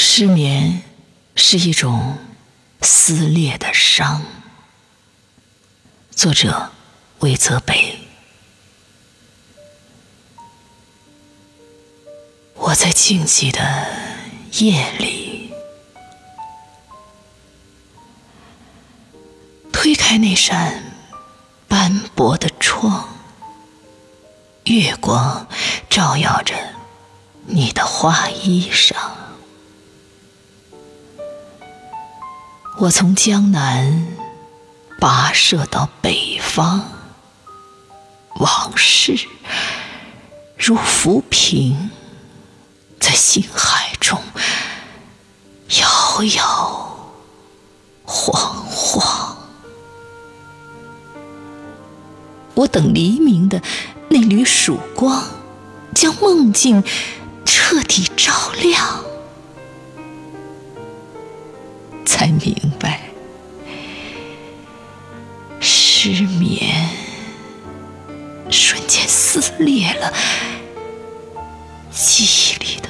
失眠是一种撕裂的伤。作者：魏泽北。我在静寂的夜里，推开那扇斑驳的窗，月光照耀着你的花衣裳。我从江南跋涉到北方，往事如浮萍。在心海中摇摇晃晃，我等黎明的那缕曙光，将梦境彻底照亮，才明白失眠瞬间撕裂了记忆里的。